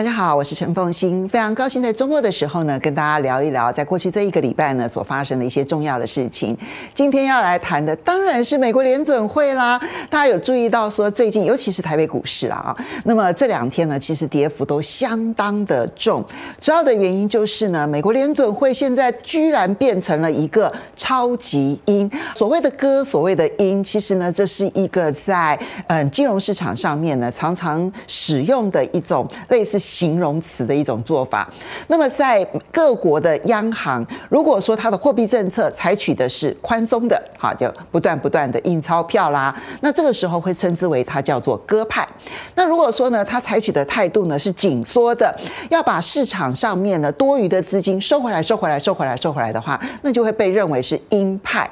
大家好，我是陈凤欣，非常高兴在周末的时候呢，跟大家聊一聊在过去这一个礼拜呢所发生的一些重要的事情。今天要来谈的当然是美国联准会啦。大家有注意到说，最近尤其是台北股市啦啊，那么这两天呢，其实跌幅都相当的重。主要的原因就是呢，美国联准会现在居然变成了一个超级鹰。所谓的鸽，所谓的鹰，其实呢，这是一个在嗯金融市场上面呢常常使用的一种类似。形容词的一种做法。那么，在各国的央行，如果说它的货币政策采取的是宽松的，好，就不断不断的印钞票啦，那这个时候会称之为它叫做鸽派。那如果说呢，它采取的态度呢是紧缩的，要把市场上面呢多余的资金收回来、收回来、收回来、收回来的话，那就会被认为是鹰派。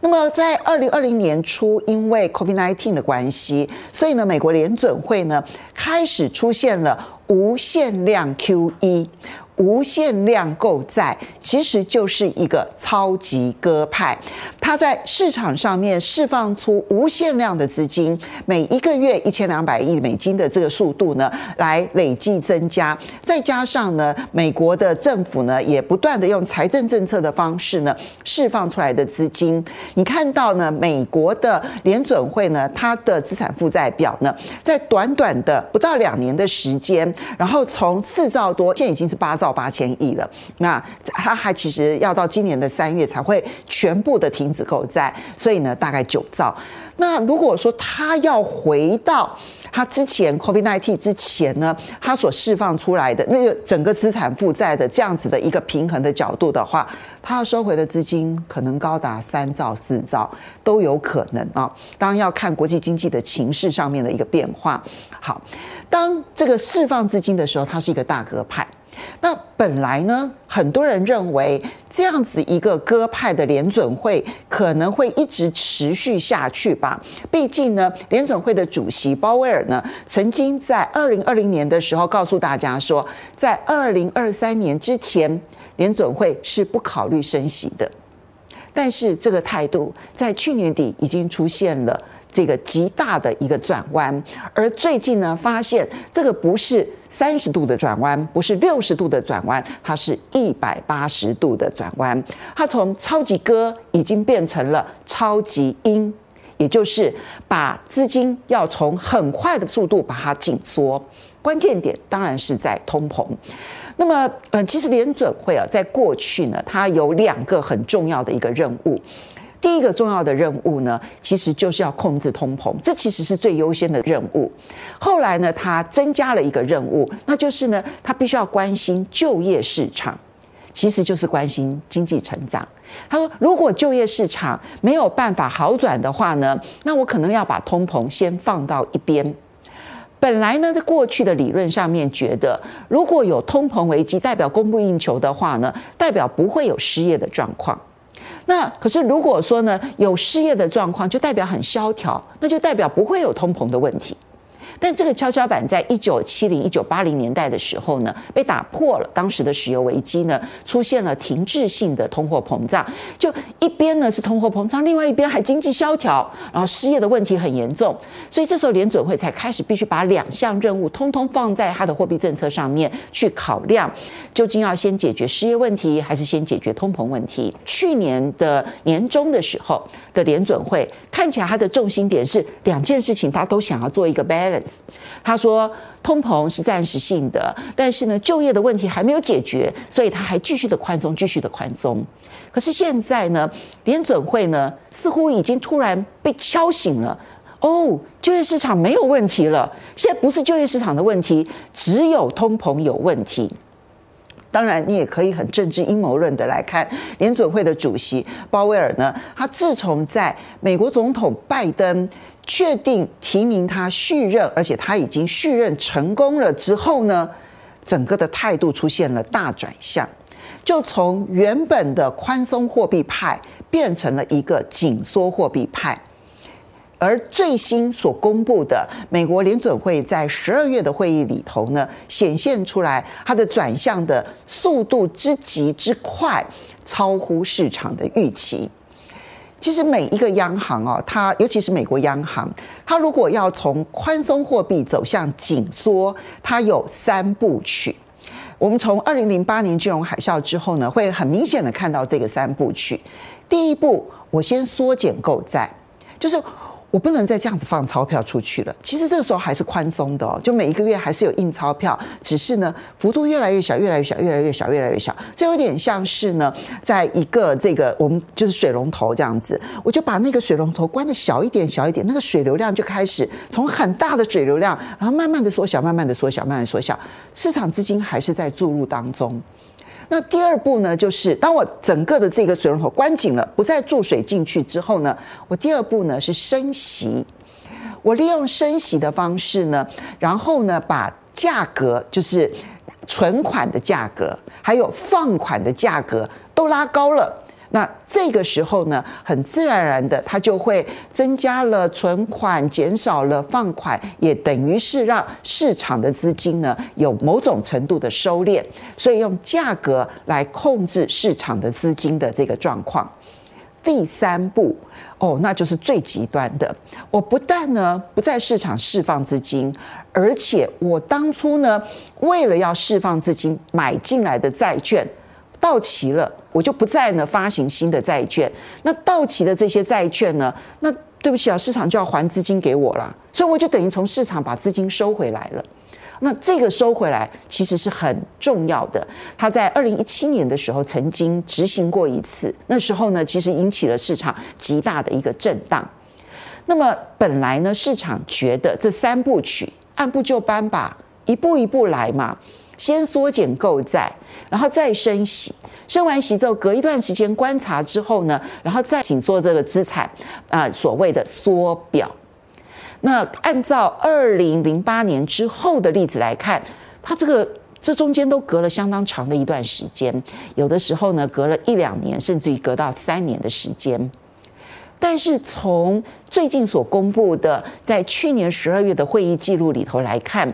那么，在二零二零年初，因为 COVID-19 的关系，所以呢，美国联准会呢开始出现了无限量 Q 一。无限量购债其实就是一个超级鸽派，它在市场上面释放出无限量的资金，每一个月一千两百亿美金的这个速度呢，来累计增加。再加上呢，美国的政府呢也不断的用财政政策的方式呢释放出来的资金。你看到呢，美国的联准会呢，它的资产负债表呢，在短短的不到两年的时间，然后从四兆多，现在已经是八兆。到八千亿了，那他还其实要到今年的三月才会全部的停止购债，所以呢，大概九兆。那如果说他要回到他之前 COVID-19 之前呢，他所释放出来的那个整个资产负债的这样子的一个平衡的角度的话，他要收回的资金可能高达三兆四兆都有可能啊。当然要看国际经济的情势上面的一个变化。好，当这个释放资金的时候，他是一个大鸽派。那本来呢，很多人认为这样子一个鸽派的联准会可能会一直持续下去吧。毕竟呢，联准会的主席鲍威尔呢，曾经在二零二零年的时候告诉大家说，在二零二三年之前，联准会是不考虑升息的。但是这个态度在去年底已经出现了这个极大的一个转弯，而最近呢，发现这个不是。三十度的转弯，不是六十度的转弯，它是一百八十度的转弯。它从超级鸽已经变成了超级鹰，也就是把资金要从很快的速度把它紧缩。关键点当然是在通膨。那么，嗯，其实联准会啊，在过去呢，它有两个很重要的一个任务。第一个重要的任务呢，其实就是要控制通膨，这其实是最优先的任务。后来呢，他增加了一个任务，那就是呢，他必须要关心就业市场，其实就是关心经济成长。他说，如果就业市场没有办法好转的话呢，那我可能要把通膨先放到一边。本来呢，在过去的理论上面觉得，如果有通膨危机，代表供不应求的话呢，代表不会有失业的状况。那可是，如果说呢，有失业的状况，就代表很萧条，那就代表不会有通膨的问题。但这个跷跷板在一九七零、一九八零年代的时候呢，被打破了。当时的石油危机呢，出现了停滞性的通货膨胀。就一边呢是通货膨胀，另外一边还经济萧条，然后失业的问题很严重。所以这时候联准会才开始必须把两项任务通通放在它的货币政策上面去考量，究竟要先解决失业问题，还是先解决通膨问题？去年的年中的时候的联准会看起来它的重心点是两件事情，它都想要做一个 balance。他说，通膨是暂时性的，但是呢，就业的问题还没有解决，所以他还继续的宽松，继续的宽松。可是现在呢，联准会呢，似乎已经突然被敲醒了。哦，就业市场没有问题了，现在不是就业市场的问题，只有通膨有问题。当然，你也可以很政治阴谋论的来看，联准会的主席鲍威尔呢，他自从在美国总统拜登。确定提名他续任，而且他已经续任成功了之后呢，整个的态度出现了大转向，就从原本的宽松货币派变成了一个紧缩货币派。而最新所公布的美国联准会在十二月的会议里头呢，显现出来它的转向的速度之急之快，超乎市场的预期。其实每一个央行哦，它尤其是美国央行，它如果要从宽松货币走向紧缩，它有三部曲。我们从二零零八年金融海啸之后呢，会很明显的看到这个三部曲。第一步，我先缩减购债，就是。我不能再这样子放钞票出去了。其实这个时候还是宽松的哦，就每一个月还是有印钞票，只是呢幅度越来越小，越来越小，越来越小，越来越小。这有点像是呢，在一个这个我们就是水龙头这样子，我就把那个水龙头关得小一点，小一点，那个水流量就开始从很大的水流量，然后慢慢的缩小，慢慢的缩小，慢慢缩小。市场资金还是在注入当中。那第二步呢，就是当我整个的这个水龙头关紧了，不再注水进去之后呢，我第二步呢是升息。我利用升息的方式呢，然后呢把价格，就是存款的价格，还有放款的价格都拉高了。那这个时候呢，很自然而然的，它就会增加了存款，减少了放款，也等于是让市场的资金呢有某种程度的收敛。所以用价格来控制市场的资金的这个状况。第三步，哦，那就是最极端的。我不但呢不在市场释放资金，而且我当初呢为了要释放资金买进来的债券。到期了，我就不再呢发行新的债券。那到期的这些债券呢，那对不起啊，市场就要还资金给我了。所以我就等于从市场把资金收回来了。那这个收回来其实是很重要的。他在二零一七年的时候曾经执行过一次，那时候呢其实引起了市场极大的一个震荡。那么本来呢市场觉得这三部曲按部就班吧，一步一步来嘛。先缩减购债，然后再升息，升完息之后，隔一段时间观察之后呢，然后再紧缩这个资产啊，所谓的缩表。那按照二零零八年之后的例子来看，它这个这中间都隔了相当长的一段时间，有的时候呢，隔了一两年，甚至于隔到三年的时间。但是从最近所公布的，在去年十二月的会议记录里头来看。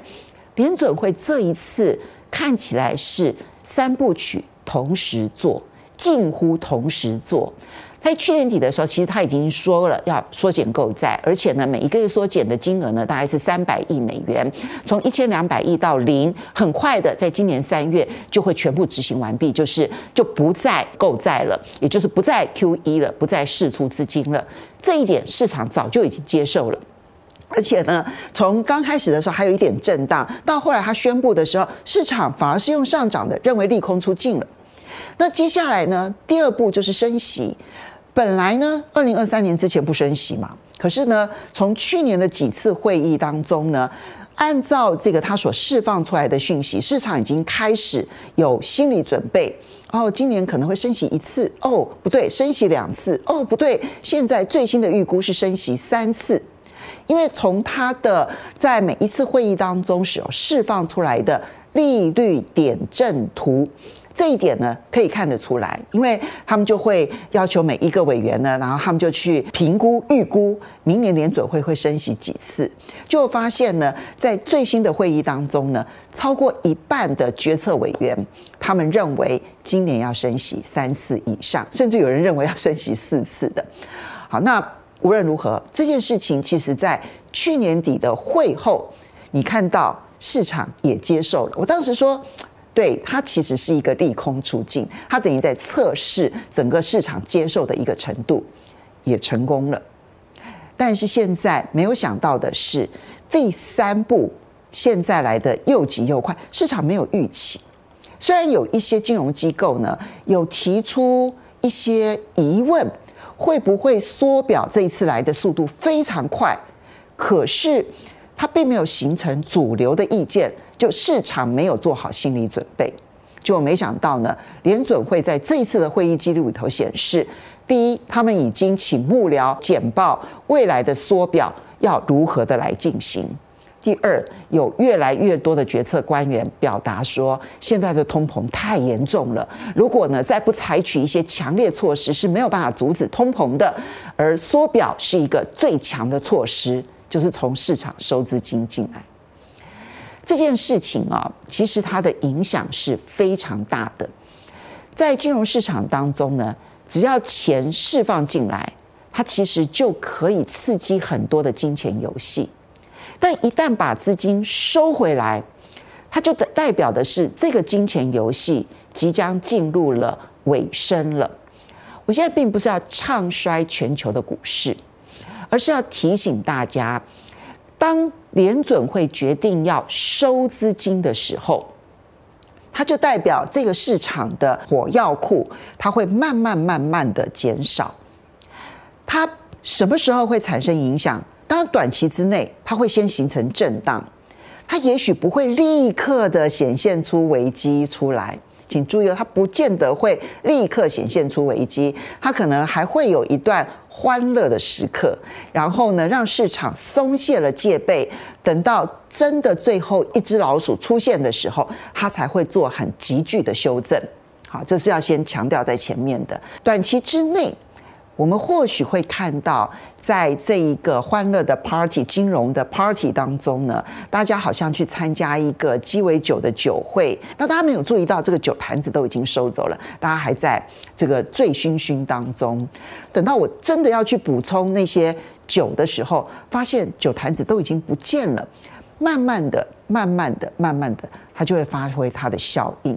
联准会这一次看起来是三部曲同时做，近乎同时做。在去年底的时候，其实他已经说了要缩减购债，而且呢，每一个月缩减的金额呢，大概是三百亿美元，从一千两百亿到零，很快的，在今年三月就会全部执行完毕，就是就不再购债了，也就是不再 QE 了，不再释出资金了。这一点市场早就已经接受了。而且呢，从刚开始的时候还有一点震荡，到后来他宣布的时候，市场反而是用上涨的，认为利空出尽了。那接下来呢，第二步就是升息。本来呢，二零二三年之前不升息嘛，可是呢，从去年的几次会议当中呢，按照这个他所释放出来的讯息，市场已经开始有心理准备。哦，今年可能会升息一次，哦，不对，升息两次，哦，不对，现在最新的预估是升息三次。因为从他的在每一次会议当中是有释放出来的利率点阵图，这一点呢可以看得出来，因为他们就会要求每一个委员呢，然后他们就去评估预估明年联准会会升息几次，就发现呢，在最新的会议当中呢，超过一半的决策委员他们认为今年要升息三次以上，甚至有人认为要升息四次的。好，那。无论如何，这件事情其实在去年底的会后，你看到市场也接受了。我当时说，对，它其实是一个利空出尽，它等于在测试整个市场接受的一个程度，也成功了。但是现在没有想到的是，第三步现在来的又急又快，市场没有预期。虽然有一些金融机构呢有提出一些疑问。会不会缩表？这一次来的速度非常快，可是它并没有形成主流的意见，就市场没有做好心理准备。就没想到呢，联准会在这一次的会议记录里头显示，第一，他们已经请幕僚简报未来的缩表要如何的来进行。第二，有越来越多的决策官员表达说，现在的通膨太严重了，如果呢再不采取一些强烈措施，是没有办法阻止通膨的。而缩表是一个最强的措施，就是从市场收资金进来。这件事情啊，其实它的影响是非常大的。在金融市场当中呢，只要钱释放进来，它其实就可以刺激很多的金钱游戏。但一旦把资金收回来，它就代表的是这个金钱游戏即将进入了尾声了。我现在并不是要唱衰全球的股市，而是要提醒大家，当联准会决定要收资金的时候，它就代表这个市场的火药库，它会慢慢慢慢的减少。它什么时候会产生影响？当然，短期之内，它会先形成震荡，它也许不会立刻的显现出危机出来。请注意哦，它不见得会立刻显现出危机，它可能还会有一段欢乐的时刻，然后呢，让市场松懈了戒备，等到真的最后一只老鼠出现的时候，它才会做很急剧的修正。好，这是要先强调在前面的，短期之内。我们或许会看到，在这一个欢乐的 party、金融的 party 当中呢，大家好像去参加一个鸡尾酒的酒会。那大家没有注意到，这个酒坛子都已经收走了，大家还在这个醉醺醺当中。等到我真的要去补充那些酒的时候，发现酒坛子都已经不见了。慢慢的、慢慢的、慢慢的，它就会发挥它的效应。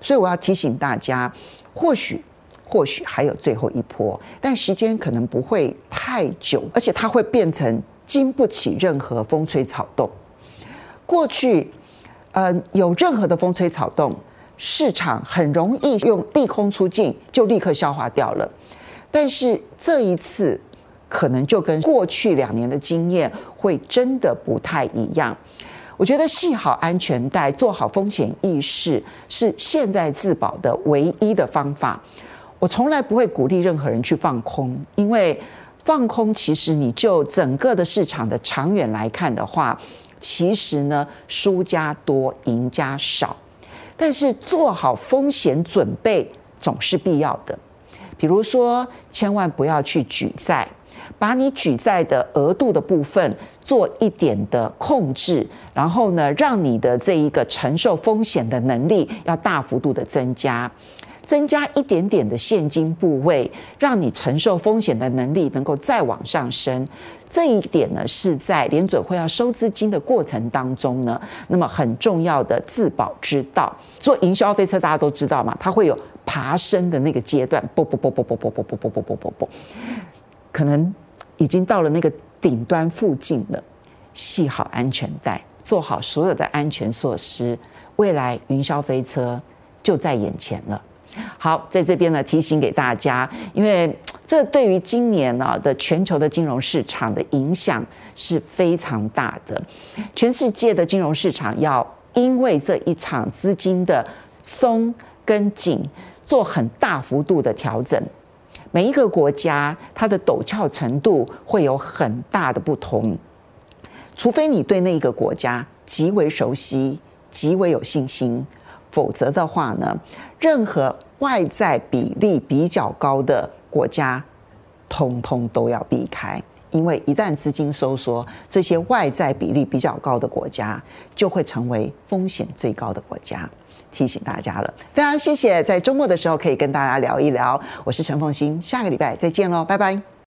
所以我要提醒大家，或许。或许还有最后一波，但时间可能不会太久，而且它会变成经不起任何风吹草动。过去，呃，有任何的风吹草动，市场很容易用利空出尽就立刻消化掉了。但是这一次，可能就跟过去两年的经验会真的不太一样。我觉得系好安全带，做好风险意识，是现在自保的唯一的方法。我从来不会鼓励任何人去放空，因为放空其实你就整个的市场的长远来看的话，其实呢，输家多，赢家少。但是做好风险准备总是必要的。比如说，千万不要去举债，把你举债的额度的部分做一点的控制，然后呢，让你的这一个承受风险的能力要大幅度的增加。增加一点点的现金部位，让你承受风险的能力能够再往上升。这一点呢，是在联准会要收资金的过程当中呢，那么很重要的自保之道。做云霄飞车大家都知道嘛，它会有爬升的那个阶段，不不不不不不不不不不不不不，可能已经到了那个顶端附近了。系好安全带，做好所有的安全措施，未来云霄飞车就在眼前了。好，在这边呢，提醒给大家，因为这对于今年呢的全球的金融市场的影响是非常大的。全世界的金融市场要因为这一场资金的松跟紧做很大幅度的调整，每一个国家它的陡峭程度会有很大的不同，除非你对那一个国家极为熟悉、极为有信心。否则的话呢，任何外债比例比较高的国家，通通都要避开，因为一旦资金收缩，这些外债比例比较高的国家就会成为风险最高的国家。提醒大家了，非常谢谢，在周末的时候可以跟大家聊一聊。我是陈凤馨，下个礼拜再见喽，拜拜。